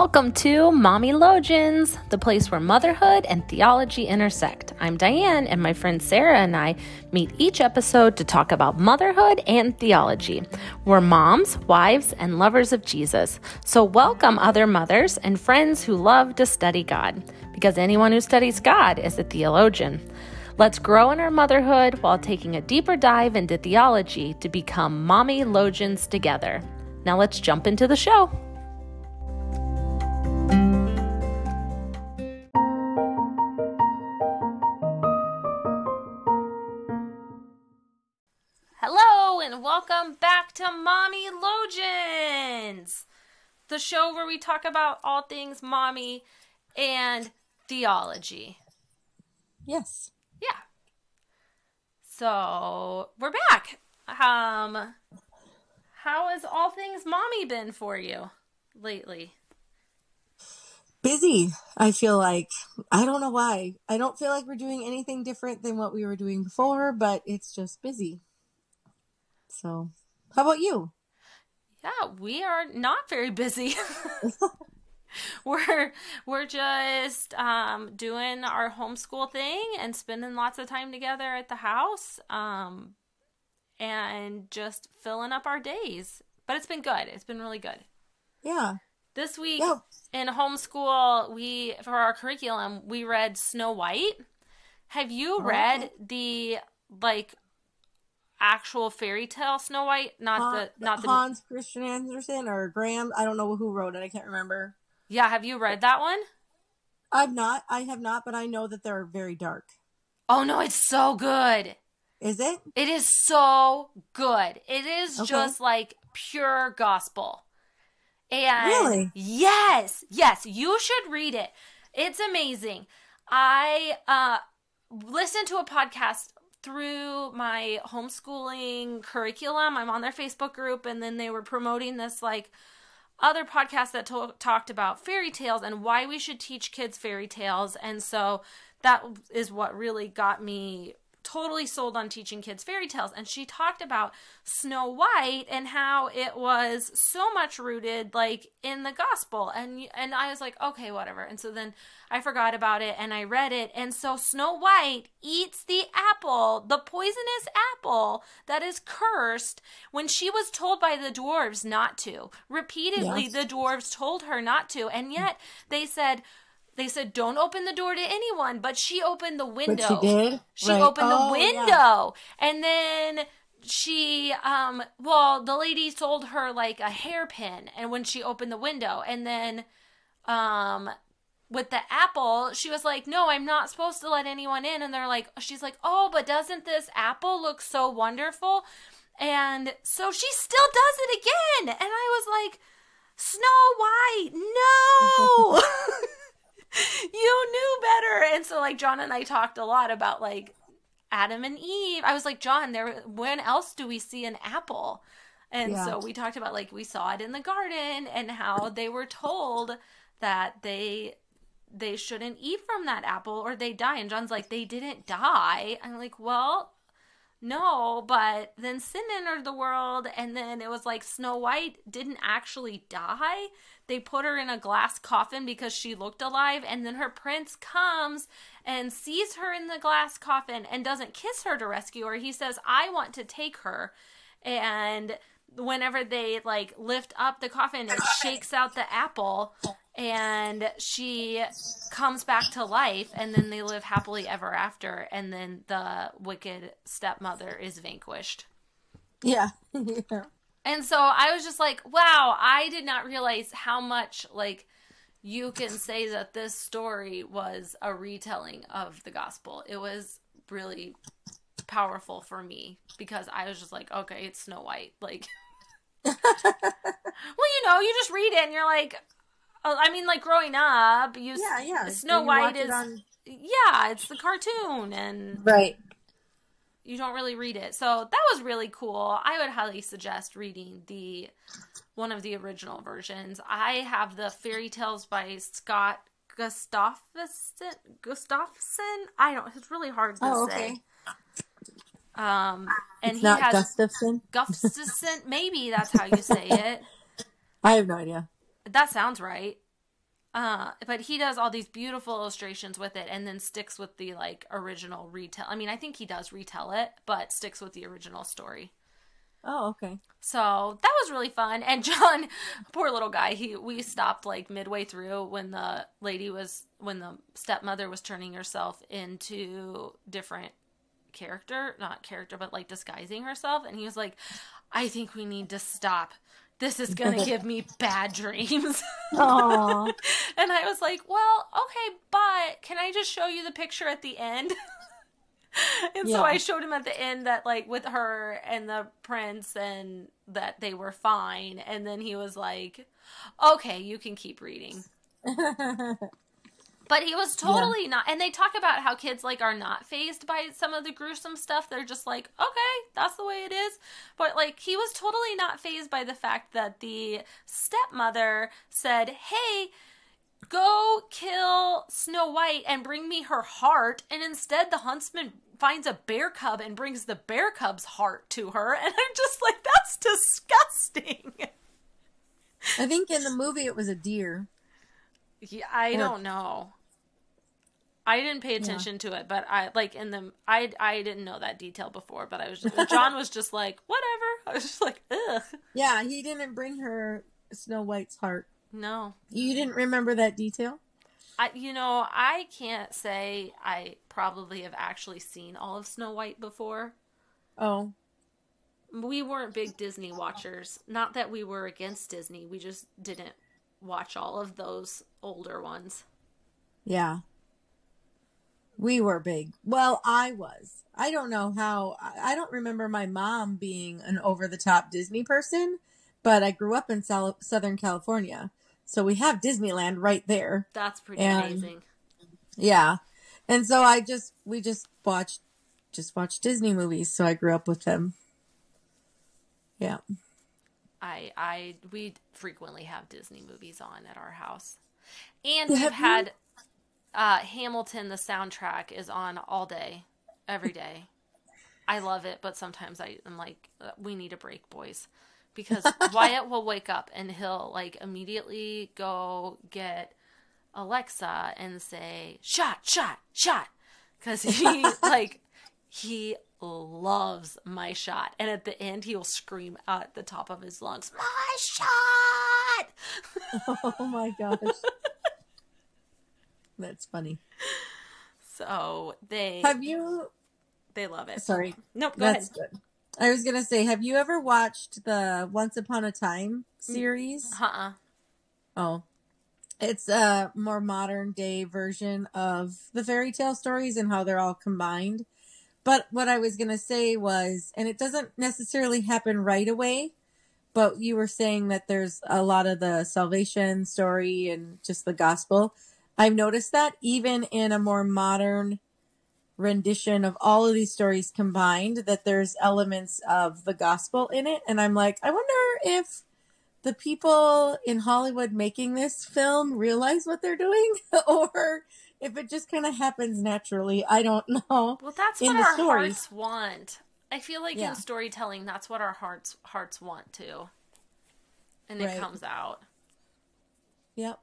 Welcome to Mommy Logians, the place where motherhood and theology intersect. I'm Diane, and my friend Sarah and I meet each episode to talk about motherhood and theology. We're moms, wives, and lovers of Jesus. So, welcome other mothers and friends who love to study God, because anyone who studies God is a theologian. Let's grow in our motherhood while taking a deeper dive into theology to become mommy logians together. Now, let's jump into the show. Hello, and welcome back to Mommy Logians, the show where we talk about all things mommy and theology. Yes. Yeah. So we're back. Um, how has all things mommy been for you lately? Busy, I feel like. I don't know why. I don't feel like we're doing anything different than what we were doing before, but it's just busy. So, how about you? Yeah, we are not very busy. we're we're just um, doing our homeschool thing and spending lots of time together at the house um, and just filling up our days. But it's been good. It's been really good. Yeah. This week Yeah. in homeschool, we for our curriculum we read Snow White. Have you Oh, read okay. the like actual fairy tale Snow White? Not Han- the not the Hans Christian Andersen or Grimm. I don't know who wrote it. I can't remember. yeah. Have you read that one? I've not. I have not, but I know that they're very dark. Oh no, it's so good. Is it? It is so good. It is Okay. just like pure gospel. And Really? yes, yes, you should read it. It's amazing. I uh listened to a podcast through my homeschooling curriculum. I'm on their Facebook group and then they were promoting this like other podcast that to- talked about fairy tales and why we should teach kids fairy tales. And so that is what really got me totally sold on teaching kids fairy tales. And she talked about Snow White and how it was so much rooted like in the gospel. And and I was like, okay, whatever. And so then I forgot about it and I read it. And so Snow White eats the apple, the poisonous apple that is cursed when she was told by the dwarves not to. Repeatedly, Yes. the dwarves told her not to. And yet they said, they said, don't open the door to anyone, but she opened the window. But she did. She Right. opened the Oh, yeah. window. And then she um well, the lady sold her like a hairpin and when she opened the window and then um with the apple, she was like, "No, I'm not supposed to let anyone in." And they're like, she's like, "Oh, but doesn't this apple look so wonderful?" And so she still does it again. And I was like, "Snow White, no!" you knew better. And so like John and I talked a lot about like Adam and Eve. I was like, "John, there when else do we see an apple?" And Yeah. so we talked about like we saw it in the garden and how they were told that they they shouldn't eat from that apple or they die. And John's like, they didn't die. I'm like, well, no, but then sin entered the world, and then it was like Snow White didn't actually die. They put her in a glass coffin because she looked alive, and then her prince comes and sees her in the glass coffin and doesn't kiss her to rescue her. He says, I want to take her. And whenever they like lift up the coffin, it shakes out the apple and she comes back to life and then they live happily ever after and then the wicked stepmother is vanquished Yeah. yeah. And so i was just like wow i did not realize how much like you can say that this story was a retelling of the gospel it was really powerful for me because i was just like okay it's snow white like well you know you just read it and you're like oh, i mean like growing up you Yeah, yeah. snow white is it is on- yeah it's the cartoon and Right. You don't really read it. So that was really cool. I would highly suggest reading the one of the original versions. I have the fairy tales by Scott Gustafson. Gustafson. I don't. It's really hard to Oh, say. okay. Um, and It's he has Gustafson. Gustafson. Maybe that's how you say it. I have no idea. That sounds right. Uh, but he does all these beautiful illustrations with it and then sticks with the like original retell. I mean, I think he does retell it, but sticks with the original story. Oh, okay. So that was really fun. And John, poor little guy, he we stopped like midway through when the lady was when the stepmother was turning herself into different character, not character, but like disguising herself. And he was like, I think we need to stop. This is gonna give me bad dreams. And I was like, Well, okay, but can I just show you the picture at the end? and so I showed him at the end that like with her and the prince and that they were fine. And then he was like okay you can keep reading but he was totally not and they talk about how kids like are not phased by some of the gruesome stuff they're just like okay that's the way it is but like he was totally not phased by the fact that the stepmother said hey go kill Snow White and bring me her heart. And instead, the huntsman finds a bear cub and brings the bear cub's heart to her. And I'm just like, that's disgusting. I think in the movie it was a deer. Yeah, I Or- don't know. I didn't pay attention to it, but I like in the I I didn't know that detail before, but I was just, John was just like whatever. I was just like ugh Yeah, he didn't bring her Snow White's heart. no. You didn't remember that detail? I you know I can't say I probably have actually seen all of Snow White before. Oh, we weren't big Disney watchers. Not that we were against Disney, we just didn't watch all of those older ones. yeah. We were big. Well, I was. I don't know how. I don't remember my mom being an over the top Disney person, but I grew up in Southern California. So we have Disneyland right there. That's pretty And- amazing. Yeah. And so I just, we just watched, just watched Disney movies. So I grew up with them. Yeah. I I we frequently have Disney movies on at our house. And we've had uh Hamilton the soundtrack is on all day, every day. I love it, but sometimes I am like uh, we need a break, boys. Because Wyatt will wake up and he'll like immediately go get Alexa and say shot, shot, shot cuz he like he loves my shot. And at the end, he will scream out at the top of his lungs, My shot! Oh my gosh. That's funny. so they Have you, they love it. sorry, Nope, go that's ahead. good. I was going to say, have you ever watched the Once Upon a Time mm, series? Uh-uh. Oh, it's a more modern day version of the fairy tale stories and how they're all combined. But what I was going to say was, and it doesn't necessarily happen right away, but you were saying that there's a lot of the salvation story and just the gospel. I've noticed that even in a more modern rendition of all of these stories combined, that there's elements of the gospel in it. And I'm like, I wonder if the people in Hollywood making this film realize what they're doing or if it just kind of happens naturally. I don't know. Well, that's in what the our stories. hearts want. I feel like Yeah. in storytelling, that's what our hearts hearts want too. And it Right. comes out. Yep.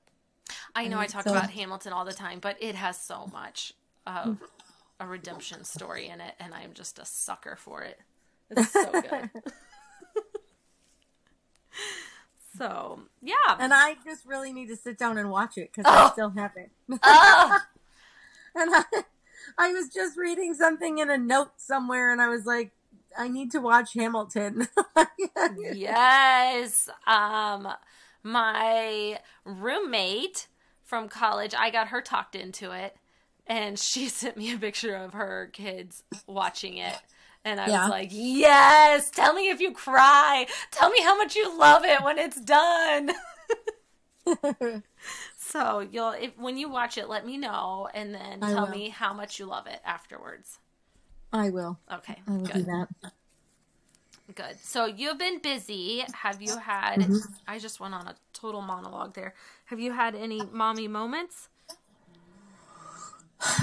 I know I talk so- about Hamilton all the time, but it has so much of a redemption story in it, and I'm just a sucker for it. It's so good. so, yeah. And I just really need to sit down and watch it because I Oh. still haven't. Oh, And I, I was just reading something in a note somewhere and I was like, I need to watch Hamilton. yes. Um, my roommate from college, I got her talked into it, and she sent me a picture of her kids watching it. And I Yeah. was like, yes, tell me if you cry. Tell me how much you love it when it's done. So you'll if when you watch it, let me know and then I tell will. me how much you love it afterwards. I will. Okay. I will do that. Good. So you've been busy. Have you had Mm-hmm. I just went on a total monologue there. Have you had any mommy moments?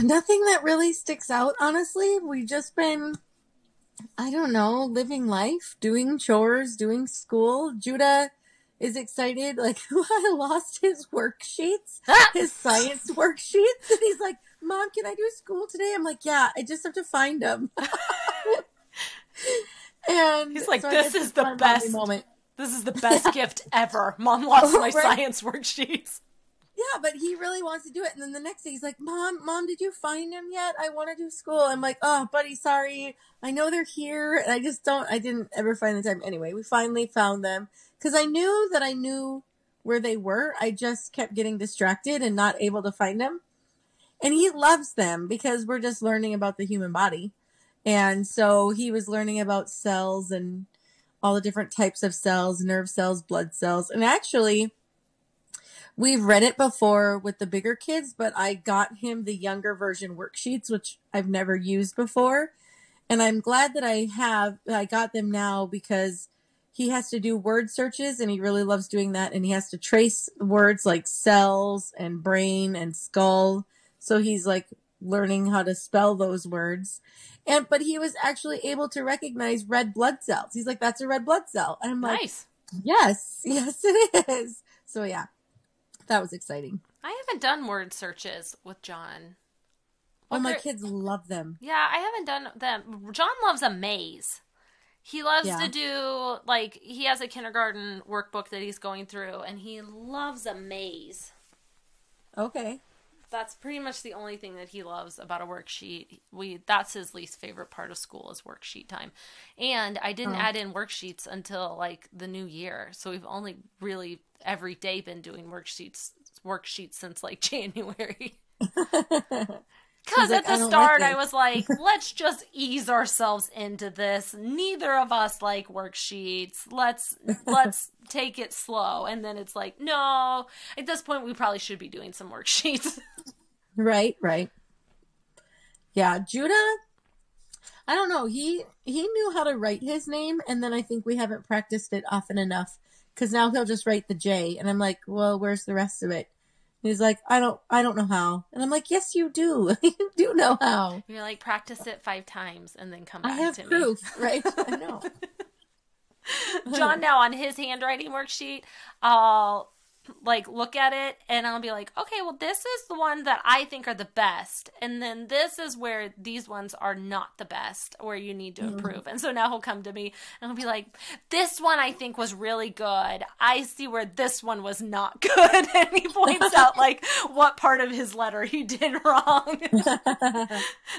Nothing that really sticks out, honestly. We've just been, I don't know, living life, doing chores, doing school. Judah is excited, like I lost his worksheets, his science worksheets, and he's like, "Mom, can I do school today?" I'm like, "Yeah, I just have to find them." and He's like, so "This is the best moment. This is the best gift ever. Mom lost my Right. science worksheets. Yeah, but he really wants to do it. And then the next day he's like, Mom, Mom, did you find them yet? I want to do school. I'm like, Oh, buddy, sorry. I know they're here. And I just don't, I didn't ever find the time. Anyway, we finally found them because I knew that I knew where they were. I just kept getting distracted and not able to find them. And he loves them because we're just learning about the human body. And so he was learning about cells and all the different types of cells, nerve cells, blood cells. And actually, we've read it before with the bigger kids, but I got him the younger version worksheets, which I've never used before. And I'm glad that I have, I got them now because he has to do word searches and he really loves doing that. And he has to trace words like cells and brain and skull. So he's like learning how to spell those words. And, but he was actually able to recognize red blood cells. He's like, that's a red blood cell. And I'm like, Nice. yes, yes, it is. So yeah, that was exciting. I haven't done word searches with John. Oh, my kids love them. Yeah, I haven't done them. John loves a maze. He loves Yeah. to do like he has a kindergarten workbook that he's going through, and he loves a maze. Okay. That's pretty much the only thing that he loves about a worksheet. We that's his least favorite part of school is worksheet time. And I didn't Oh. add in worksheets until like the new year. So we've only really every day been doing worksheets worksheets since like January. Because at like, "I the don't start, like I was like, let's just ease ourselves into this. Neither of us like worksheets. Let's let's take it slow. And then it's like, no. At this point, we probably should be doing some worksheets. right, right. Yeah, Judah. I don't know. He he knew how to write his name, and then I think we haven't practiced it often enough because now he'll just write the J, and I'm like, well, where's the rest of it? He's like, I don't, I don't know how, and I'm like, yes, you do. you do know how. You're like, practice it five times and then come back I have to proof, right? I know. John, now on his handwriting worksheet, I'll like look at it and I'll be like, okay, well, this is the one that I think are the best. And then this is where these ones are not the best, where you need to Mm-hmm. improve. And so now he'll come to me and he'll be like, this one I think was really good. I see where this one was not good. And he points out like what part of his letter he did wrong.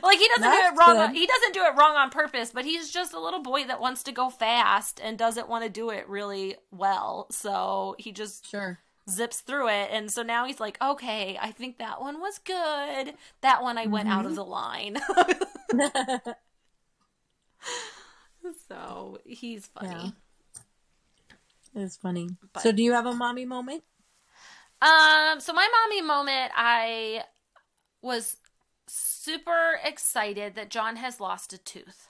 Like he doesn't do it wrong. On, he doesn't do it wrong on purpose, but he's just a little boy that wants to go fast and doesn't want to do it really well. So he just sure. Zips through it. And so now he's like, okay, I think that one was good. That one I went Mm-hmm. out of the line. so he's funny. It's funny. But- so, do you have a mommy moment? Um, so my mommy moment, I was super excited that John has lost a tooth.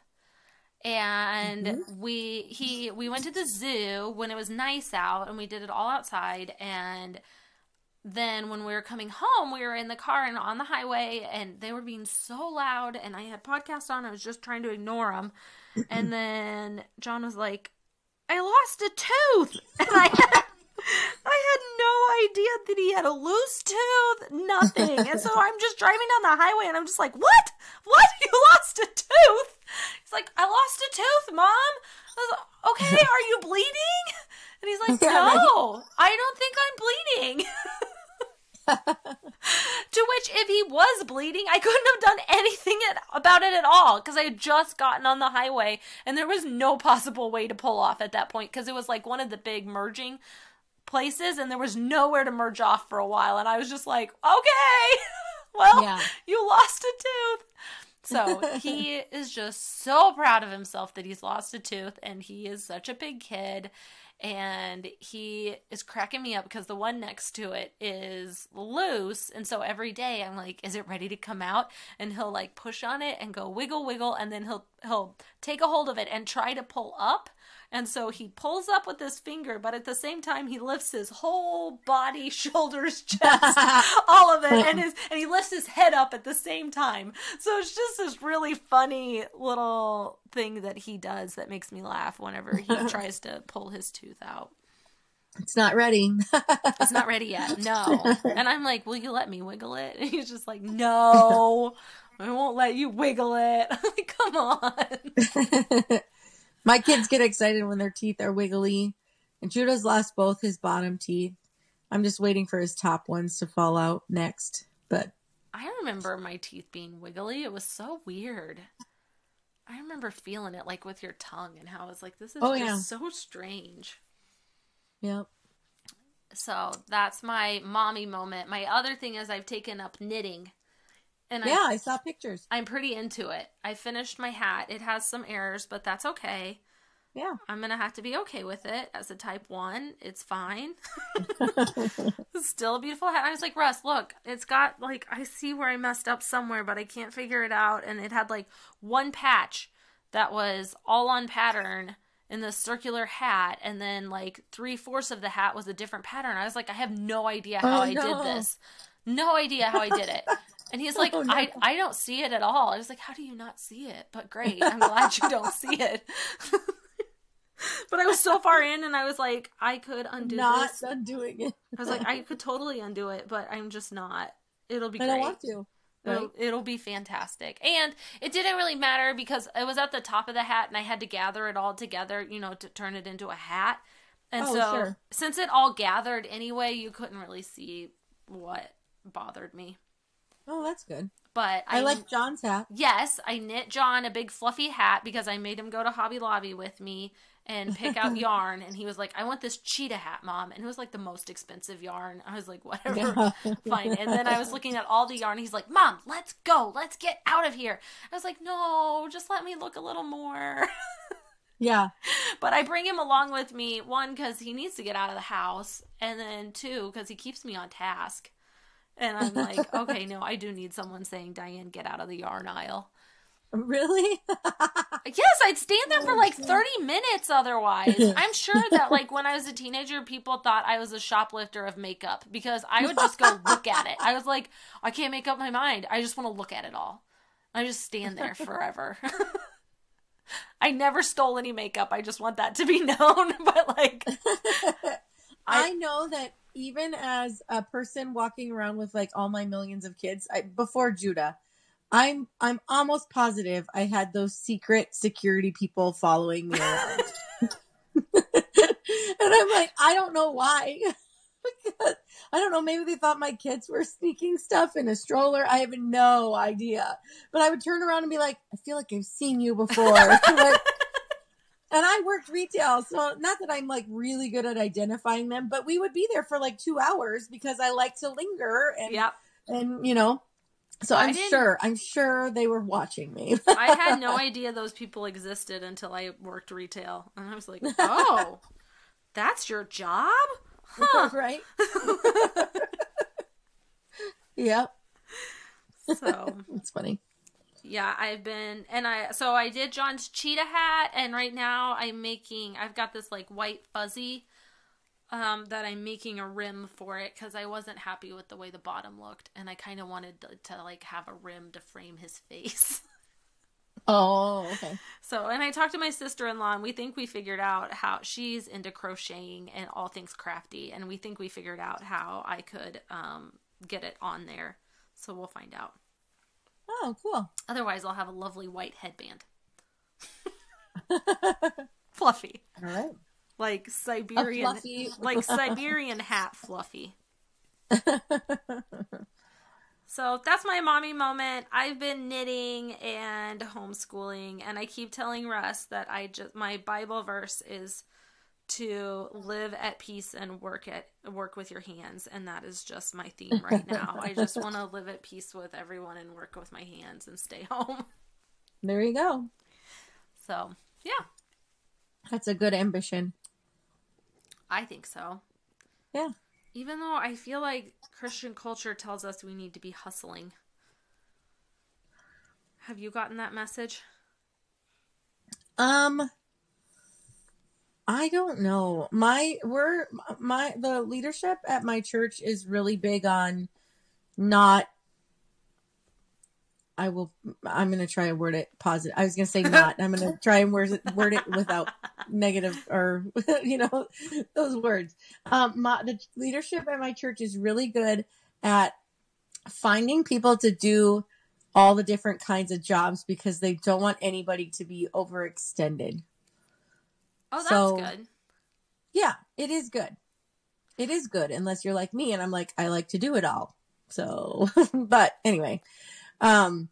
And mm-hmm. we he we went to the zoo when it was nice out and we did it all outside. And then when we were coming home we were in the car and on the highway and they were being so loud and I had podcast on. I was just trying to ignore them and then John was like I lost a tooth. And I I had no idea that he had a loose tooth, nothing. And so I'm just driving down the highway and I'm just like, what? What? You lost a tooth? He's like, I lost a tooth, mom. I was like, okay, are you bleeding? And he's like, no, I don't think I'm bleeding. to which, if he was bleeding, I couldn't have done anything at, about it at all because I had just gotten on the highway and there was no possible way to pull off at that point because it was like one of the big merging places and there was nowhere to merge off for a while. And I was just like, okay, well, Yeah. you lost a tooth. So he is just so proud of himself that he's lost a tooth and he is such a big kid. And he is cracking me up because the one next to it is loose. And so every day I'm like is it ready to come out? And he'll like push on it and go wiggle wiggle. And then he'll he'll take a hold of it and try to pull up and so he pulls up with his finger but at the same time he lifts his whole body shoulders chest all of it and his and he lifts his head up at the same time so it's just this really funny little thing that he does that makes me laugh whenever he tries to pull his tooth out It's not ready. It's not ready yet. No. And I'm like, will you let me wiggle it? And he's just like, no, I won't let you wiggle it. I'm like, come on. My kids get excited when their teeth are wiggly. And Judah's lost both his bottom teeth. I'm just waiting for his top ones to fall out next. But I remember my teeth being wiggly. It was so weird. I remember feeling it like with your tongue and how I was like, this is Oh, just yeah. so strange. yep. So that's my mommy moment. My other thing is I've taken up knitting. And I Yeah, I saw pictures. I'm pretty into it. I finished my hat. It has some errors, but that's okay. Yeah. I'm gonna have to be okay with it as a type one. It's fine. it's still a beautiful hat. I was like, Russ, look, it's got like I see where I messed up somewhere, but I can't figure it out. And it had like one patch that was all on pattern in the circular hat, and then like three fourths of the hat was a different pattern. I was like, I have no idea how Oh, I no. did this. No idea how I did it. And he's oh, like, Oh, no. I, I don't see it at all. I was like, how do you not see it? But great. I'm glad you don't see it. but I was so far in and I was like, I could undo this. not this. undoing it. I was like, I could totally undo it, but I'm just not. It'll be I great. don't want to. Right? It'll, it'll be fantastic. And it didn't really matter because it was at the top of the hat and I had to gather it all together, you know, to turn it into a hat. And Oh, so sure. since it all gathered anyway, you couldn't really see what bothered me. Oh, that's good. But I like John's hat. Yes, I knit John a big fluffy hat because I made him go to Hobby Lobby with me and pick out yarn. And he was like, I want this cheetah hat, mom. And it was like the most expensive yarn. I was like, whatever, fine. And then I was looking at all the yarn. He's like, Mom, let's go. Let's get out of here. I was like, No, just let me look a little more. Yeah. but I bring him along with me, one, because he needs to get out of the house. And then two, because he keeps me on task. And I'm like, okay, no, I do need someone saying, Diane, get out of the yarn aisle. Really? Yes, I'd stand there for oh, like 30 minutes otherwise. I'm sure that like when I was a teenager, people thought I was a shoplifter of makeup because I would just go look at it. I was like, I can't make up my mind. I just want to look at it all. I just stand there forever. I never stole any makeup. I just want that to be known. But like, I know that even as a person walking around with like all my millions of kids, I, before Judah, I'm I'm almost positive I had those secret security people following me around. and I'm like, I don't know why. because I don't know, maybe they thought my kids were sneaking stuff in a stroller. I have no idea. But I would turn around and be like, I feel like I've seen you before. Like, and I worked retail, so not that I'm like really good at identifying them, but we would be there for like two hours because I like to linger and yep. and you know. So I'm sure, I'm sure they were watching me. I had no idea those people existed until I worked retail. And I was like, oh, that's your job? Huh. right? yep, So. it's funny. Yeah, I've been and I so I did John's cheetah hat and right now I'm making I've got this like white fuzzy um that I'm making a rim for it cuz I wasn't happy with the way the bottom looked and I kind of wanted to, to like have a rim to frame his face. Oh, okay. so, and I talked to my sister-in-law and we think we figured out how she's into crocheting and all things crafty and we think we figured out how I could um get it on there. So we'll find out. Oh, cool. Otherwise, I'll have a lovely white headband. Fluffy. All right. Like Siberian fluffy. like Siberian hat fluffy. So that's my mommy moment. I've been knitting and homeschooling and I keep telling Russ that I just my Bible verse is to live at peace and work at work with your hands and that is just my theme right now. I just want to live at peace with everyone and work with my hands and stay home. There you go. So, yeah, That's a good ambition. I think so. Yeah. Even though I feel like Christian culture tells us we need to be hustling. Have you gotten that message? Um, I don't know. My we're my the leadership at my church is really big on not I will. I'm going to try and word it positive. I was going to say not. I'm going to try and word it, word it without negative or you know those words. Um, my, the leadership at my church is really good at finding people to do all the different kinds of jobs because they don't want anybody to be overextended. Oh, that's So- good. Yeah, it is good. It is good unless you're like me and I'm like I like to do it all. So, but anyway, um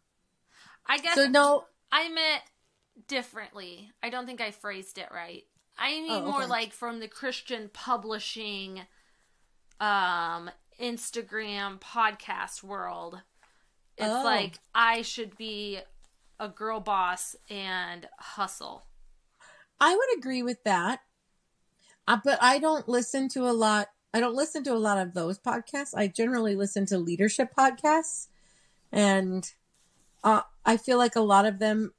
I guess so no I meant differently. I don't think I phrased it right. I mean Oh, more like from the Christian publishing um Instagram podcast world. It's Oh. like I should be a girl boss and hustle. I would agree with that. Uh, but I don't listen to a lot. I don't listen to a lot of those podcasts. I generally listen to leadership podcasts, and uh, I feel like a lot of them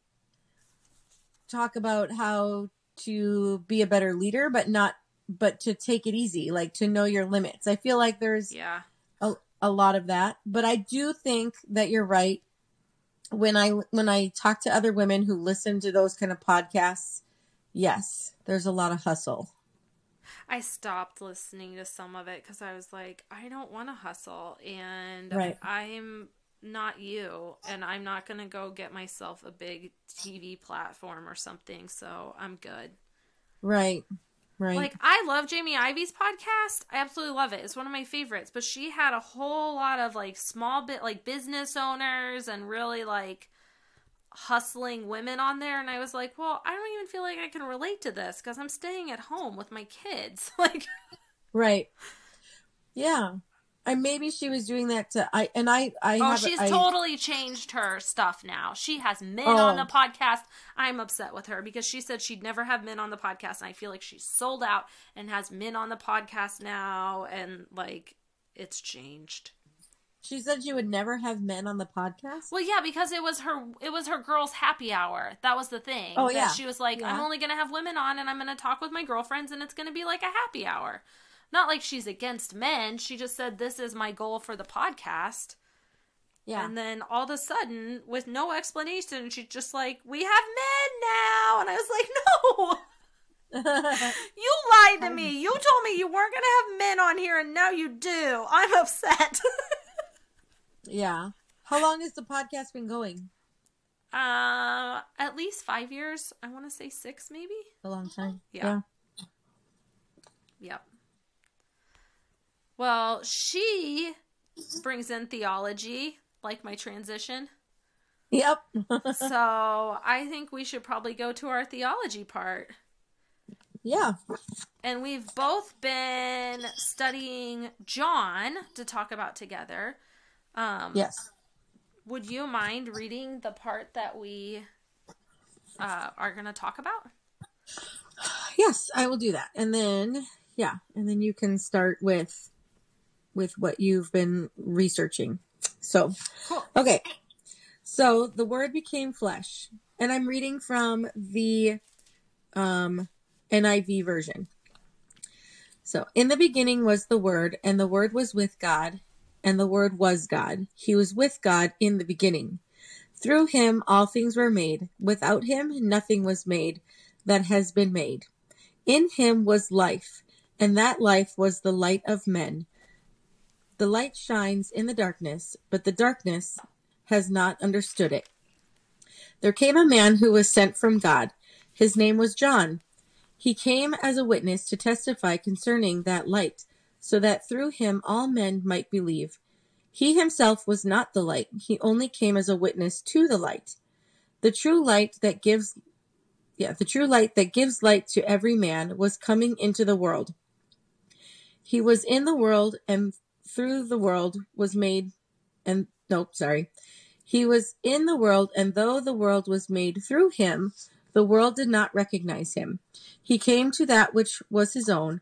talk about how to be a better leader, but not, but to take it easy, like to know your limits. I feel like there's Yeah. a, a lot of that but i do think that you're right when i when i talk to other women who listen to those kind of podcasts yes there's a lot of hustle I stopped listening to some of it because I was like, I don't want to hustle, and Right. I'm not you, and I'm not gonna go get myself a big TV platform or something. So I'm good. right right Like I love Jamie Ivey's podcast. I absolutely love it. It's one of my favorites. But she had a whole lot of like small bit like business owners and really like hustling women on there and I was like, "Well, I don't even feel like I can relate to this cuz I'm staying at home with my kids." Like right yeah and maybe she was doing that to i and i i Oh, she's I, totally changed her stuff now. She has men Oh. on the podcast. I'm upset with her because she said she'd never have men on the podcast, and I feel like she's sold out and has men on the podcast now, and like it's changed. She said she would never have men on the podcast Well, yeah, because it was her it was her girls' happy hour. That was the thing. Oh, yeah. she was like, I'm only gonna have women on, and I'm gonna talk with my girlfriends, and it's gonna be like a happy hour. Not like she's against men. She just said this is my goal for the podcast. yeah And then all of a sudden, with no explanation, she's just like, "We have men now," and I was like, "No, you lied to me. You told me you weren't gonna have men on here, and now you do. I'm upset." yeah how long has the podcast been going uh, at least five years. I want to say six, maybe. a long time Yeah. Yep. Well, she brings in theology, like my transition. yep so I think we should probably go to our theology part. yeah And we've both been studying John to talk about together. Um, yes Would you mind reading the part that we uh, are going to talk about? Yes, I will do that. And then yeah, and then you can start with with what you've been researching. So, Cool. okay. So, the word became flesh. And I'm reading from the um NIV version. So, in the beginning was the word, and the word was with God, and the word was God. He was with God in the beginning. Through him all things were made. Without him nothing was made that has been made. In him was life, and that life was the light of men. The light shines in the darkness, but the darkness has not understood it. There came a man who was sent from God. His name was John. He came as a witness to testify concerning that light, so that through him all men might believe. He himself was not the light, he only came as a witness to the light. The true light that gives yeah, the true light that gives light to every man was coming into the world. He was in the world and through the world was made and nope, sorry. He was in the world and though the world was made through him, the world did not recognize him. He came to that which was his own,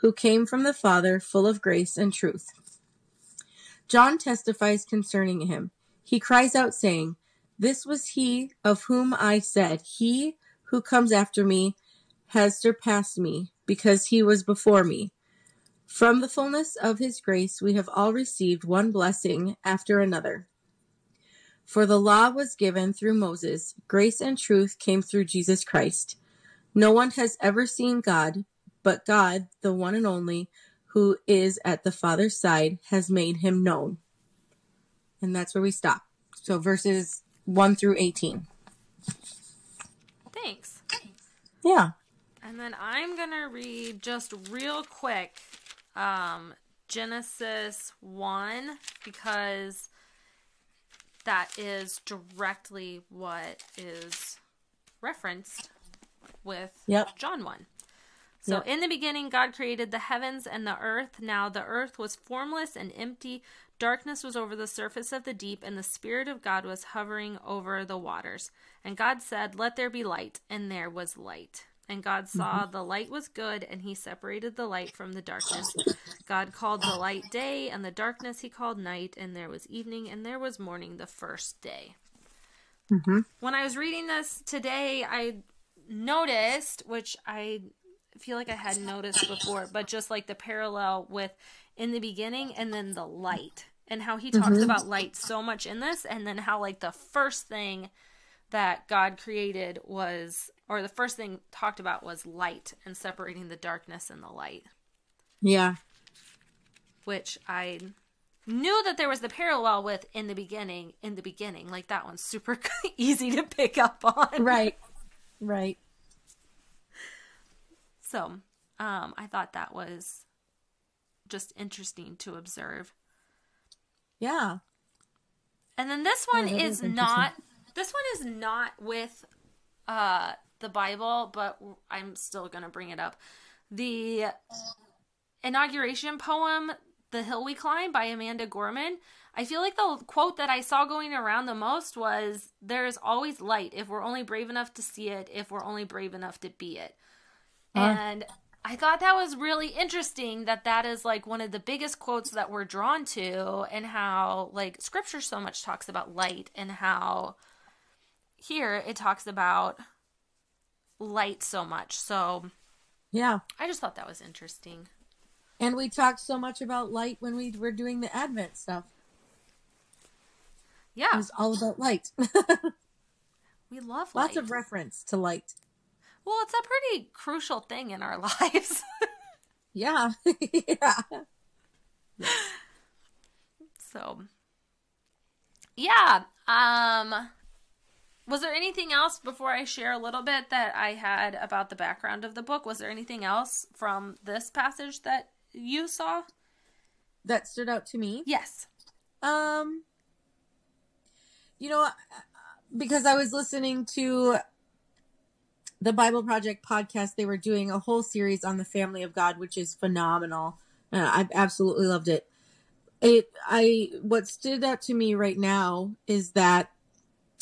who came from the Father, full of grace and truth. John testifies concerning him. He cries out, saying, This was he of whom I said, He who comes after me has surpassed me, because he was before me. From the fullness of his grace we have all received one blessing after another. For the law was given through Moses, grace and truth came through Jesus Christ. No one has ever seen God, but God, the one and only, who is at the Father's side, has made him known. And that's where we stop. So verses 1 through 18. Thanks. Yeah. And then I'm going to read just real quick um, Genesis 1 because that is directly what is referenced with Yep. John 1. So Yep. in the beginning, God created the heavens and the earth. Now the earth was formless and empty. Darkness was over the surface of the deep, and the Spirit of God was hovering over the waters. And God said, Let there be light. And there was light. And God saw the light was good, and he separated the light from the darkness. God called the light day, and the darkness he called night. And there was evening, and there was morning the first day hmm when I was reading this today, I noticed, which I feel like I had noticed before, but just like the parallel with in the beginning and then the light, and how he talks mm-hmm. about light so much in this, and then how like the first thing that God created was, or the first thing talked about was light and separating the darkness and the light, Yeah. which I knew that there was the parallel with in the beginning, in the beginning. Like that one's super easy to pick up on. Right. Right. So, um, I thought that was just interesting to observe. Yeah. And then this one Yeah, is is not this one is not with uh the Bible, but I'm still going to bring it up. The inauguration poem The Hill We Climb by Amanda Gorman. I feel like the quote that I saw going around the most was there is always light if we're only brave enough to see it, if we're only brave enough to be it. Huh. And I thought that was really interesting that that is like one of the biggest quotes that we're drawn to and how like scripture so much talks about light and how here it talks about light so much. So Yeah. I just thought that was interesting. And we talked so much about light when we were doing the Advent stuff. Yeah, it was all about light. we love light. Lots of reference to light. Well, it's a pretty crucial thing in our lives. Yeah. yeah. so yeah, um was there anything else before I share a little bit that I had about the background of the book? Was there anything else from this passage that you saw? That stood out to me. Yes. Um, you know, because I was listening to the Bible Project podcast, they were doing a whole series on the family of God, which is phenomenal. Uh, I absolutely loved it. It, I, what stood out to me right now is that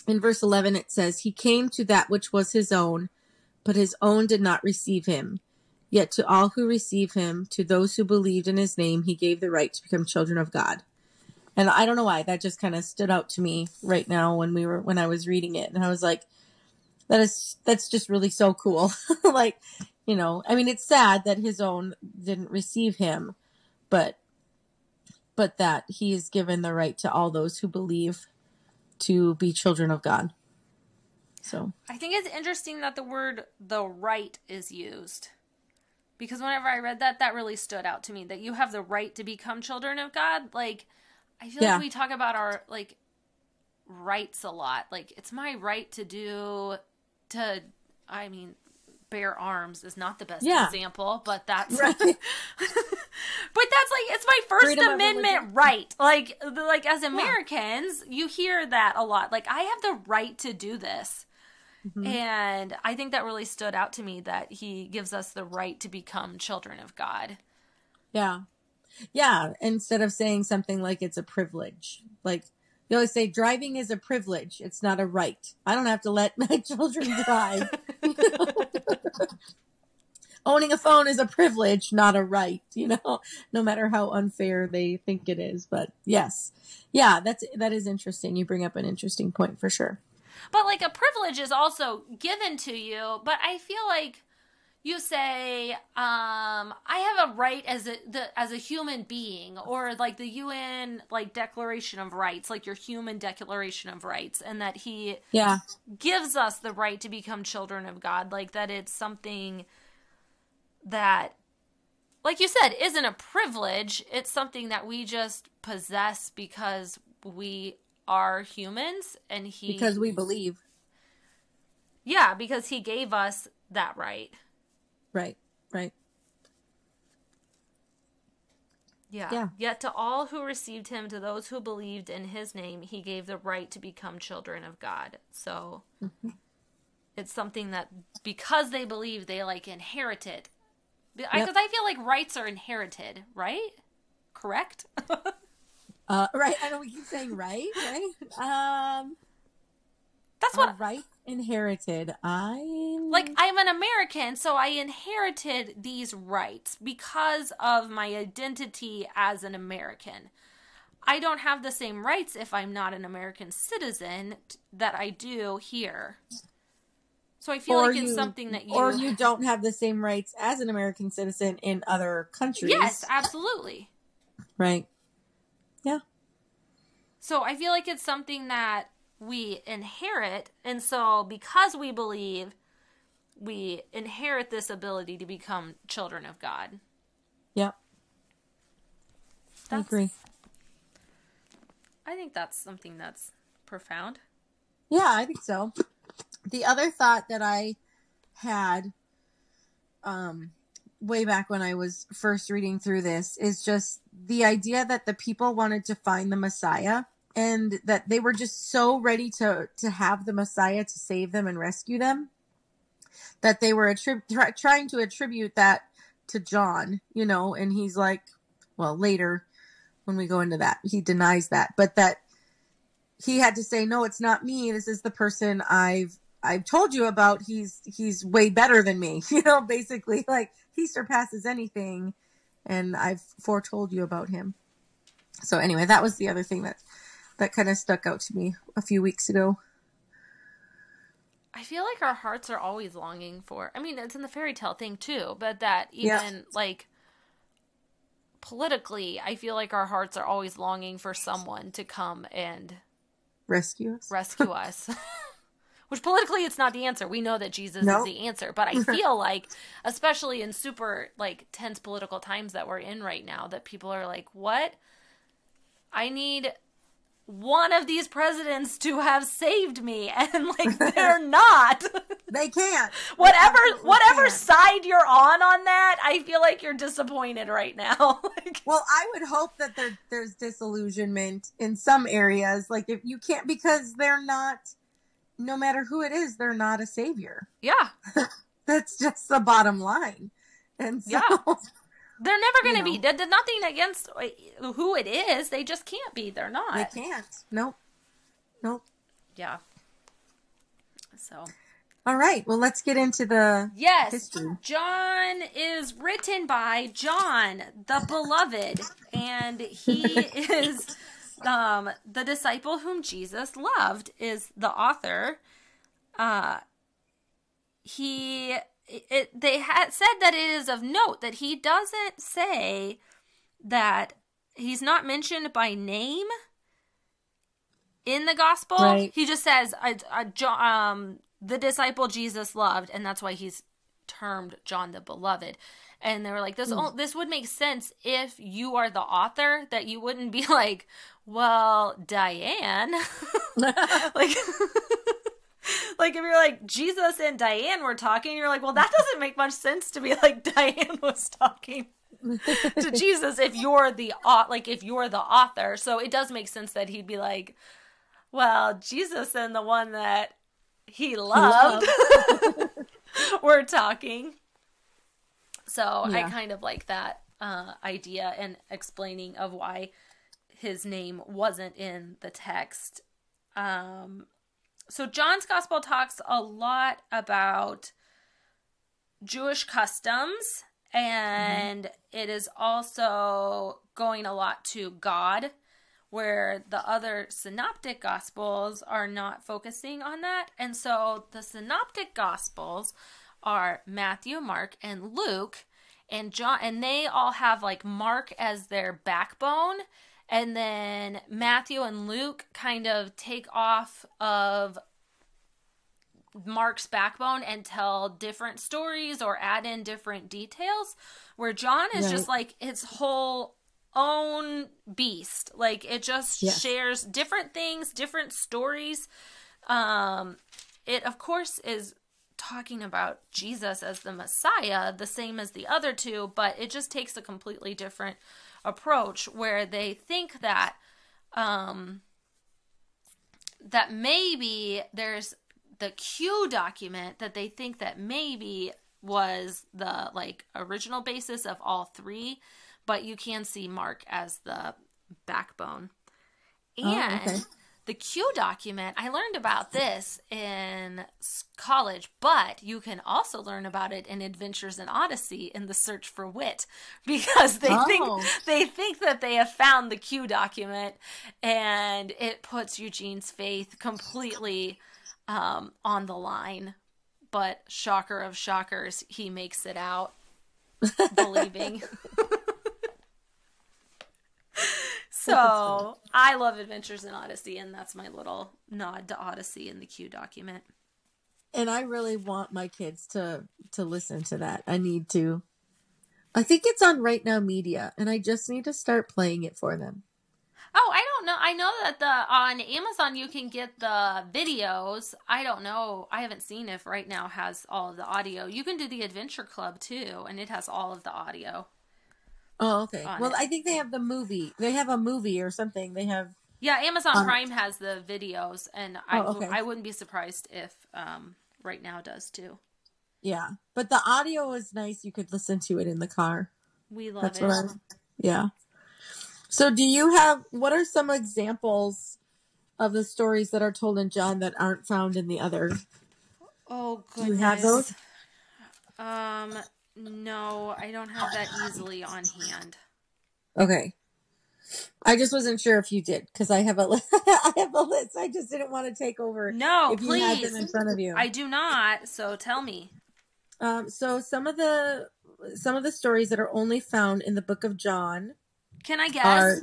in verse 11 it says, He came to that which was his own, but his own did not receive him. Yet to all who receive him, to those who believed in his name, he gave the right to become children of God. And I don't know why that just kind of stood out to me right now when we were when I was reading it, and I was like, "That is that's just really so cool." like, you know, I mean, it's sad that his own didn't receive him, but but that he is given the right to all those who believe to be children of God. So I think it's interesting that the word the right is used. Because whenever I read that, that really stood out to me that you have the right to become children of God. Like, I feel Yeah. like we talk about our, like, rights a lot. Like, it's my right to do, to, I mean, bear arms is not the best Yeah. example, but that's, Right. but that's like, it's my First Freedom Amendment right. Like, like, as Americans, you hear that a lot. Like, I have the right to do this. Mm-hmm. And I think that really stood out to me that he gives us the right to become children of God. yeah, yeah. Instead of saying something like it's a privilege, like They always say driving is a privilege. It's not a right. I don't have to let my children drive. Owning a phone is a privilege, not a right, you know, no matter how unfair they think it is. But yes. Yeah, that's that is interesting. You bring up an interesting point for sure. But like a privilege is also given to you, but I feel like you say um, i have a right as a the, as a human being or like the un like declaration of rights like your human declaration of rights and that he yeah. gives us the right to become children of god like that it's something that like you said isn't a privilege. It's something that we just possess because we are humans and he because we believe. Yeah because he gave us that right Right, right. Yeah. yeah. Yet to all who received him, to those who believed in his name, he gave the right to become children of God. So mm-hmm. it's something that because they believe, they like inherited. Because yep. I, I feel like rights are inherited, right? Correct? uh, right. I know we keep saying right, right? Um, that's what right inherited. I like I'm an American, so I inherited these rights because of my identity as an American. I don't have the same rights if I'm not an American citizen that I do here. So I feel or like it's you, something that you or you don't have the same rights as an American citizen in other countries. Yes, absolutely. Right. Yeah. So I feel like it's something that we inherit. And so, because we believe, we inherit this ability to become children of God. Yep. That's, I agree. I think that's something that's profound. Yeah, I think so. The other thought that I had um way back when I was first reading through this is just the idea that the people wanted to find the Messiah and that they were just so ready to to have the Messiah to save them and rescue them that they were attrib- trying to attribute that to John, you know, and he's like, well, later when we go into that, he denies that, but that he had to say, no, it's not me. This is the person I've I've told you about. He's he's way better than me, you know, basically like he surpasses anything, and I've foretold you about him. So anyway, that was the other thing that that kind of stuck out to me a few weeks ago. I feel like our hearts are always longing for. I mean, it's in the fairy tale thing too, but that even yeah. like politically, I feel like our hearts are always longing for someone to come and rescue us. Rescue us. Which politically it's not the answer. We know that Jesus nope. is the answer, but I feel like especially in super like tense political times that we're in right now that people are like, "What? I need one of these presidents to have saved me and like they're not. They can't. Whatever whatever can't. side you're on on that i feel like you're disappointed right now. Like, well i would hope that there there's disillusionment in some areas. Like if you can't because they're not no matter who it is they're not a savior. Yeah. That's just the bottom line. And so yeah. They're never going to be. There's nothing against uh, who it is. They just can't be. They're not. They can't. Nope. Nope. Yeah. So. All right. Well, let's get into the yes. History. John is written by John the Beloved, and he is um, the disciple whom Jesus loved. Is the author. Uh, he it, they had said that it is of note that he doesn't say that he's not mentioned by name in the gospel. Right. He just says, um, the disciple Jesus loved, and that's why he's termed John the Beloved. And they were like, this mm. this would make sense if you are the author, that you wouldn't be like, well, Diane, like. like if you're like Jesus and Diane were talking, you're like, well, that doesn't make much sense to be like Diane was talking to Jesus if you're the like if you're the author. So it does make sense that he'd be like, well, Jesus and the one that he loved, were talking. So yeah. I kind of like that uh, idea and explaining of why his name wasn't in the text. Um, so John's gospel talks a lot about Jewish customs and mm-hmm. it is also going a lot to God where the other synoptic gospels are not focusing on that. And so the synoptic gospels are Matthew, Mark, and Luke and John and they all have like Mark as their backbone and then Matthew and Luke kind of take off of Mark's backbone and tell different stories or add in different details where John is right. just like its whole own beast. Like it just shares different things different stories. Um it of course is talking about Jesus as the Messiah, the same as the other two, but it just takes a completely different approach where they think that um, that maybe there's the Q document that they think that maybe was the like original basis of all three, but you can see Mark as the backbone. And oh, okay the Q document, I learned about this in college, but you can also learn about it in Adventures in Odyssey in the Search for Whit because they oh. think they think that they have found the Q document and it puts Eugene's faith completely um, on the line. But shocker of shockers, he makes it out believing. So I love Adventures in Odyssey, and that's my little nod to Odyssey in the Q document. And I really want my kids to to listen to that. I need to. I think it's on Right Now Media, and I just need to start playing it for them. Oh, I don't know. I know that the on Amazon you can get the videos. I don't know. I haven't seen if Right Now has all of the audio. You can do the Adventure Club too, and it has all of the audio. Oh, okay. Well, it. I think they have the movie. They have a movie or something. They have. Yeah, Amazon um, Prime has the videos, and I oh, okay. I wouldn't be surprised if um right now does too. Yeah, but the audio is nice. You could listen to it in the car. We love That's it. What I, yeah. So, do you have what are some examples of the stories that are told in John that aren't found in the other? Oh, goodness. Do you have those? Um, no, I don't have that easily on hand. Okay. I just wasn't sure if you did because I have a li- I have a list. I just didn't want to take over. No, if please. You had them in front of you. I do not. So tell me. Um. So some of the some of the stories that are only found in the Book of John. Can I guess? Are,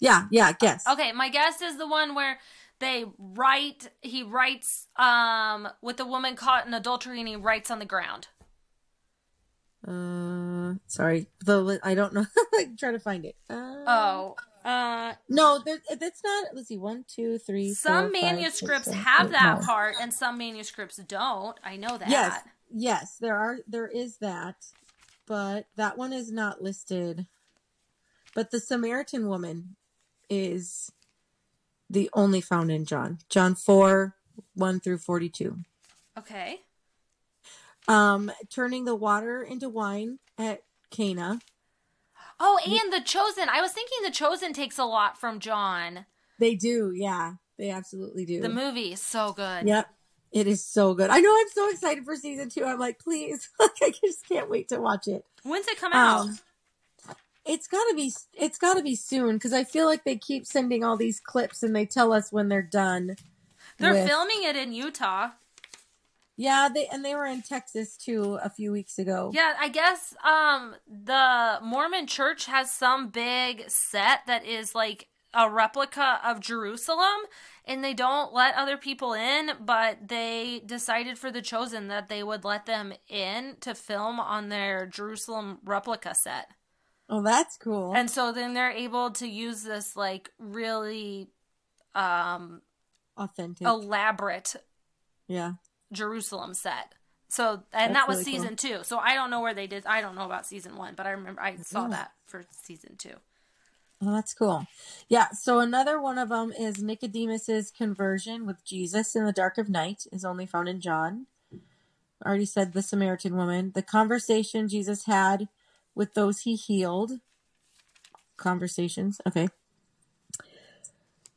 yeah. Yeah. Guess. Okay. My guess is the one where they write. He writes um with the woman caught in adultery, and he writes on the ground. Uh, sorry, the I don't know. I try to find it. Uh, oh, uh, no, that's not. Let's see, one, two, three. Some four, manuscripts five, six, have seven, that part, and some manuscripts don't. I know that. Yes, yes, there are. There is that, but that one is not listed. But the Samaritan woman is the only found in John. John four, one through forty-two. Okay um, turning the water into wine at Cana. Oh, and the Chosen. I was thinking the Chosen takes a lot from John. They do, yeah. They absolutely do. The movie is so good. Yep. It is so good. I know I'm so excited for season two. I'm like, please. Like I just can't wait to watch it. When's it come out? Um, it's gotta be it's gotta be soon because I feel like they keep sending all these clips and they tell us when they're done. They're with... filming it in Utah. Yeah, they and they were in Texas too a few weeks ago. Yeah, I guess um the Mormon church has some big set that is like a replica of Jerusalem and they don't let other people in, but they decided for the chosen that they would let them in to film on their Jerusalem replica set. Oh, that's cool. And so then they're able to use this like really um authentic elaborate yeah Jerusalem set. So and That's that was really season cool. two. So I don't know where they did. I don't know about season one, but I remember I saw yeah. that for season two. Oh, that's cool. Yeah. So another one of them is Nicodemus's conversion with Jesus in the dark of night is only found in John. I already said the Samaritan woman. The conversation Jesus had with those he healed. Conversations. Okay.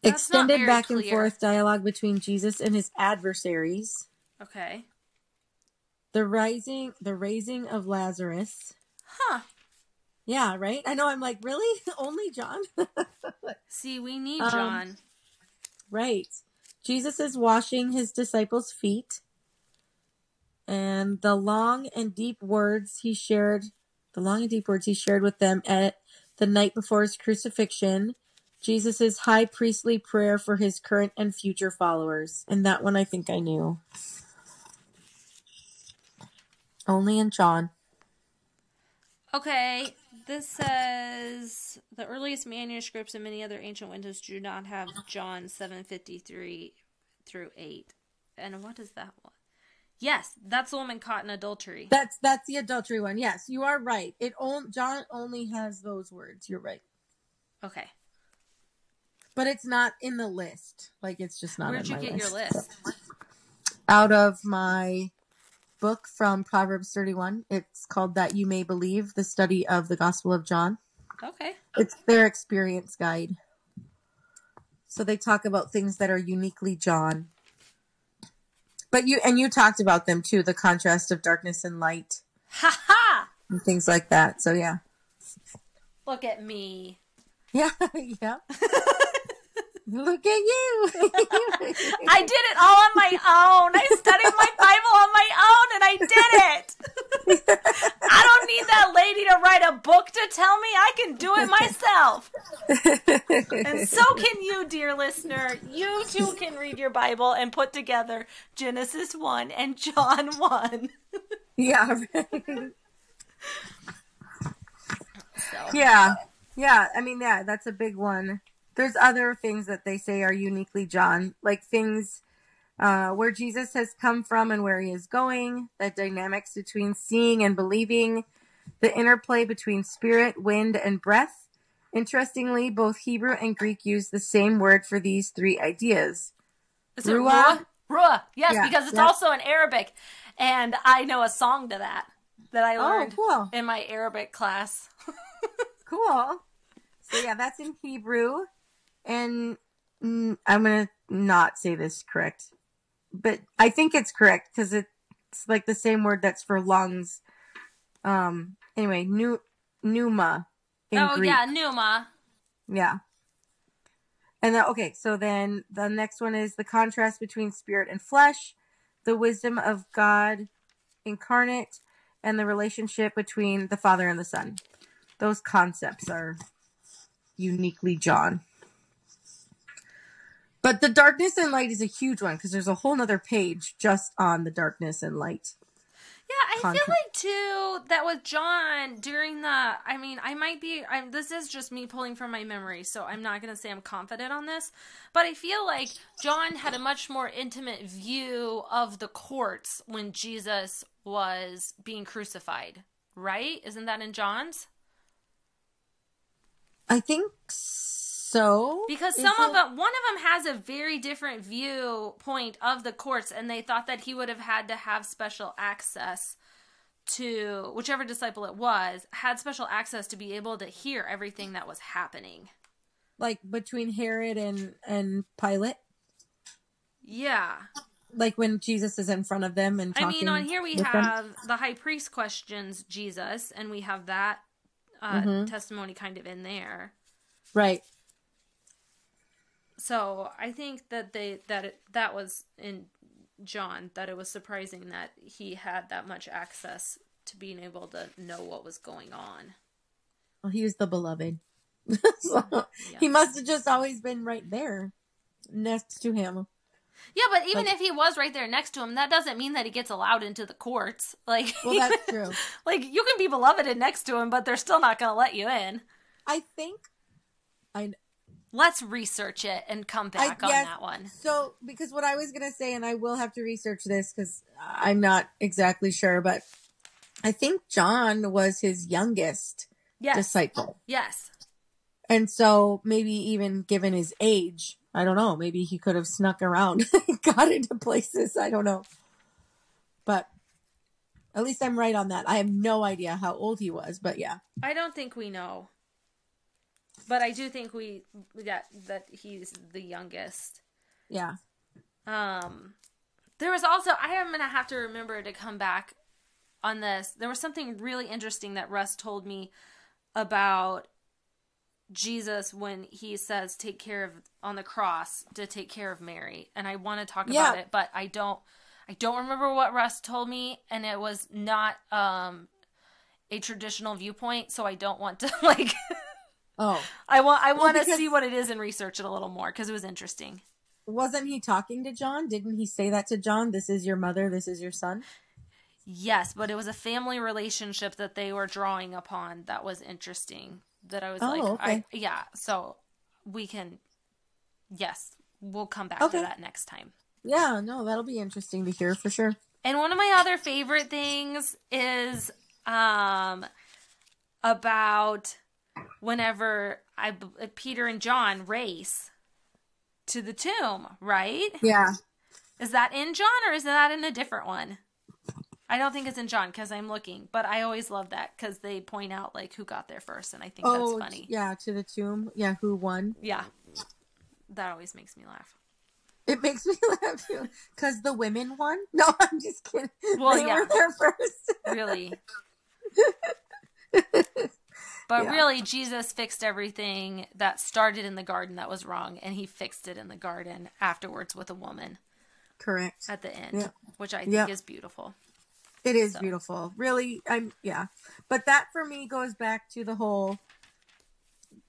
That's Extended back and forth dialogue between Jesus and his adversaries. Okay. The rising the raising of Lazarus. Huh. Yeah, right? I know I'm like, really? Only John? See, we need Um, John. right. Jesus is washing his disciples' feet. And the long and deep words he shared, the long and deep words he shared with them at the night before his crucifixion, Jesus' high priestly prayer for his current and future followers. And that one I think I knew. Only in John. Okay, this says the earliest manuscripts and many other ancient windows do not have John 753 through 8. And what is that one? Yes, that's the woman caught in adultery. That's that's the adultery one. Yes, you are right. It on, John only has those words. You're right. Okay. But it's not in the list. Like it's just not Where'd you get your list. list? Out of my book from Proverbs 31. It's called That You May Believe, the study of the Gospel of John. Okay. It's their experience guide. So they talk about things that are uniquely John. But you and you talked about them too, the contrast of darkness and light Ha ha! and things like that. So yeah. Look at me. Yeah, yeah. Look at you. I did it all on my own. I studied my Bible on my own and I did it. I don't need that lady to write a book to tell me. I can do it myself. And so can you, dear listener. You too can read your Bible and put together Genesis 1 and John 1. yeah. So, Yeah. Yeah. I mean, yeah, that's a big one. There's other things that they say are uniquely John, like things uh, where Jesus has come from and where he is going, the dynamics between seeing and believing, the interplay between spirit, wind, and breath. Interestingly, both Hebrew and Greek use the same word for these three ideas. is it Ruah? Ruah? Ruah. Yes, Yeah, because it's yeah. also in Arabic. And I know a song to that that I Oh, learned cool. in my Arabic class. Cool. So yeah, that's in Hebrew, and mm, I'm gonna not say this correct, but I think it's correct because it's like the same word that's for lungs. Um. Anyway, nu pneuma oh, Greek. yeah, pneuma. Yeah. And then, okay, so then the next one is the contrast between spirit and flesh, the wisdom of God incarnate, and the relationship between the Father and the Son. Those concepts are uniquely John. But the darkness and light is a huge one because there's a whole nother page just on the darkness and light. Yeah, I content. feel like too that with John during the. I mean, I might be. I'm, this is just me pulling from my memory, so I'm not going to say I'm confident on this. But I feel like John had a much more intimate view of the courts when Jesus was being crucified. Right? Isn't that in John's? I think so. Because Is some of them, one of them has a very different viewpoint of the courts, and they thought that he would have had to have special access to whichever disciple it was had special access to be able to hear everything that was happening. like between Herod and and Pilate. Yeah, like when Jesus is in front of them and I mean, on here we with them. have the high priest questions Jesus, and we have that uh, Mhm. testimony kind of in there. right. So I think that they that it, that was in John that it was surprising that he had that much access to being able to know what was going on. Well, he was the beloved. so Yeah. he must have just always been right there next to him. Yeah, but even Like- if he was right there next to him, that doesn't mean that he gets allowed into the courts. Like, Well, that's true. like you can be beloved and next to him, but they're still not going to let you in. I think I Let's research it and come back on yes. that one. so because what I was gonna say, and I will have to research this because I'm not exactly sure, but I think John was his youngest Yes, disciple, yes. and so maybe even given his age, I don't know. Maybe he could have snuck around, got into places. I don't know, but at least I'm right on that. I have no idea how old he was, but yeah. I don't think we know. But I do think we that that he's the youngest. Yeah. Um, there was also I am gonna have to remember to come back on this. There was something really interesting that Russ told me about Jesus when he says take care of on the cross to take care of Mary, and I want to talk Yeah. about it, but I don't. I don't remember what Russ told me, and it was not um a traditional viewpoint, so I don't want to like. Oh, I want I want to see what it is and research it a little more because it was interesting. wasn't he talking to John? Didn't he say that to John? This is your mother. This is your son. Yes, but it was a family relationship that they were drawing upon that was interesting. That I was Oh, like, okay. I, yeah. So we can, yes, we'll come back Okay. to that next time. Yeah, no, that'll be interesting to hear for sure. And one of my other favorite things is um about whenever I uh, Peter and John race to the tomb, right? Yeah. Is that in John or is that in a different one? I don't think it's in John because I'm looking, but I always love that because they point out like who got there first, and I think Oh, that's funny. yeah, to the tomb. Yeah, who won? Yeah, that always makes me laugh. It makes me laugh too because the women won. No, I'm just kidding. Well, they yeah. were there first. Really. But Yeah. really, Jesus fixed everything that started in the garden that was wrong, and he fixed it in the garden afterwards with a woman Correct. at the end, Yeah. which I think Yeah. is beautiful. It is So. beautiful. Really, I'm yeah. But that for me goes back to the whole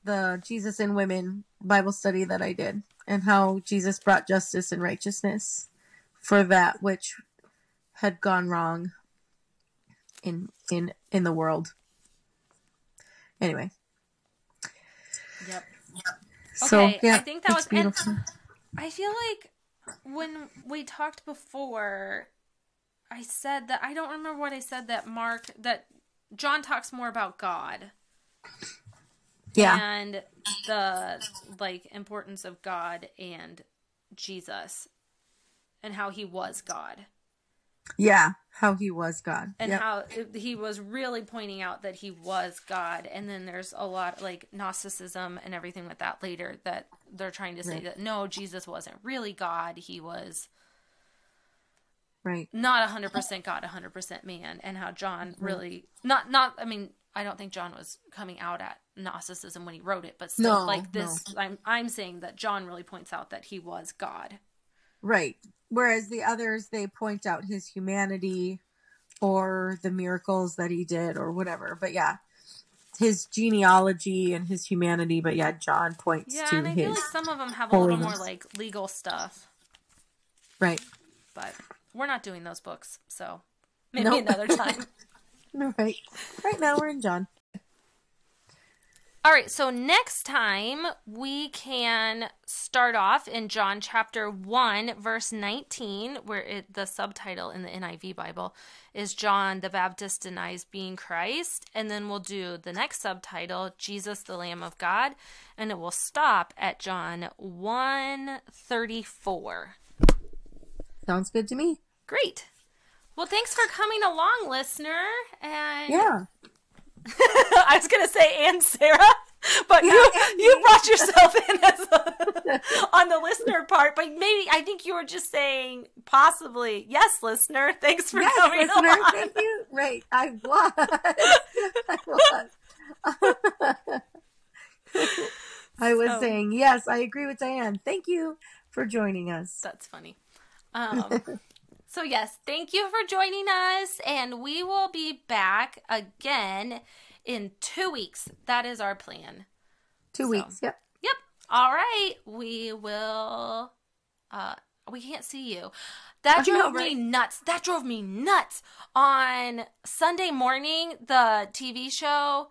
the Jesus and women Bible study that I did and how Jesus brought justice and righteousness for that which had gone wrong in in in the world. Anyway. Yep. So Okay, yeah, I think that was- and- I feel like when we talked before, I said that I don't remember what I said that Mark that John talks more about God yeah. and the like importance of God and Jesus and how he was God Yeah, how he was God. and Yep. how he was really pointing out that he was God and then there's a lot like Gnosticism and everything with that later that they're trying to say Right. that no Jesus wasn't really God he was right. not 100% God 100% man and how John really not not I mean I don't think John was coming out at Gnosticism when he wrote it but still No, like this I'm I'm saying that John really points out that he was God Right. Whereas the others, they point out his humanity or the miracles that he did or whatever. But yeah, his genealogy and his humanity. But yeah, John points Yeah, to and I feel his. like some of them have a little more holiness. like legal stuff, Right. but we're not doing those books, so maybe Nope. another time. Right. Right now we're in John. All right, so next time we can start off in John chapter 1, verse 19, where it, the subtitle in the NIV Bible is John the Baptist denies being Christ. And then we'll do the next subtitle, Jesus the Lamb of God. And it will stop at John 134. Sounds good to me. Great. Well, thanks for coming along, listener. And Yeah. I was gonna say and Sarah, but Yeah, you you brought yourself in as a, on the listener part. But maybe I think you were just saying possibly yes, listener. Thanks for Yes, coming listener, along. thank you. Right. I was. I was. I was So- saying, yes, I agree with Diane. Thank you for joining us. That's funny. Um, so yes, thank you for joining us, and we will be back again in two weeks. That is our plan. Two So- weeks. Yep. Yep. All right. We will. Uh, we can't see you. That drove know, me nuts. That drove me nuts. On Sunday morning, the TV show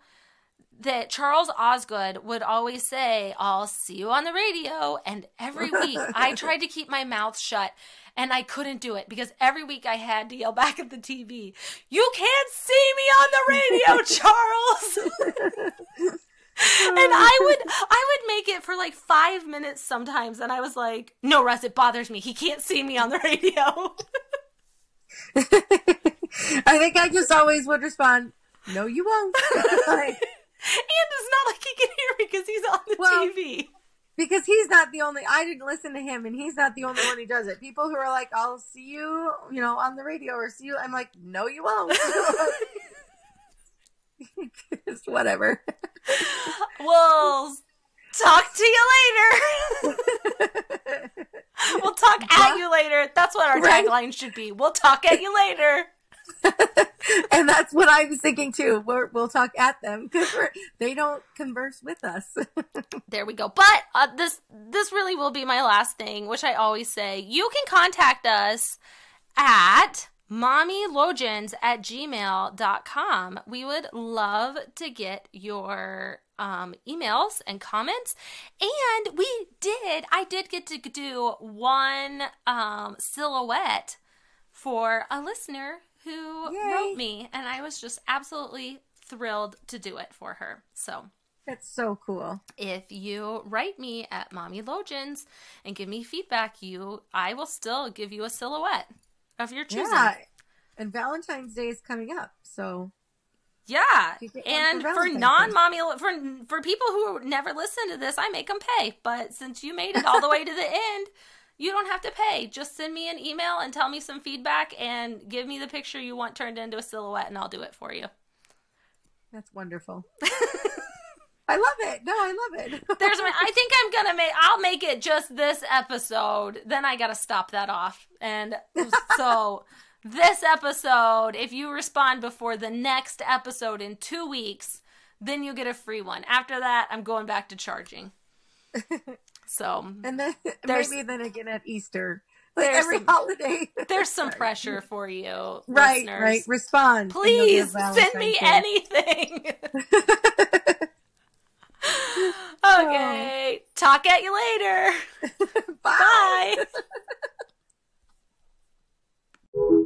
that Charles Osgood would always say, I'll see you on the radio. And every week I tried to keep my mouth shut and I couldn't do it because every week I had to yell back at the TV, You can't see me on the radio, Charles. and I would I would make it for like five minutes sometimes, and I was like, "No, Russ, it bothers me. He can't see me on the radio." I think I just always would respond, no, you won't. Like, And it's not like he can hear me because he's on the Well, TV. Because he's not the only I didn't listen to him and he's not the only one who does it. People who are like, I'll see you, you know, on the radio or see you I'm like, No you won't. Just whatever. We'll talk to you later. we'll talk at you later. That's what our Right. tagline should be. We'll talk at you later. and that's what I was thinking too. We're, we'll talk at them because they don't converse with us. There we go. But uh, this this really will be my last thing, which I always say. You can contact us at mommylogens at gmail.com. We would love to get your um, emails and comments. And we did, I did get to do one um, silhouette for a listener who Yay. wrote me, and I was just absolutely thrilled to do it for her. So That's so cool. if you write me at mommy logens and give me feedback you i will still give you a silhouette of your choosing Yeah. And Valentine's Day is coming up, so Yeah. You get one and for for non-mommy for for people who never listen to this i make them pay but since you made it all the way to the end you don't have to pay just send me an email and tell me some feedback and give me the picture you want turned into a silhouette and i'll do it for you that's wonderful. I love it. No, I love it. There's my, I think I'm gonna make I'll make it just this episode. Then I gotta stop that off. And so this episode, if you respond before the next episode in two weeks, then you get a free one. After that, I'm going back to charging. So and then maybe then again at Easter. Like every some, holiday. there's some pressure for you. Right, listeners. right. Respond. Please send me anything. okay. Oh. Talk at you later. Bye. Bye.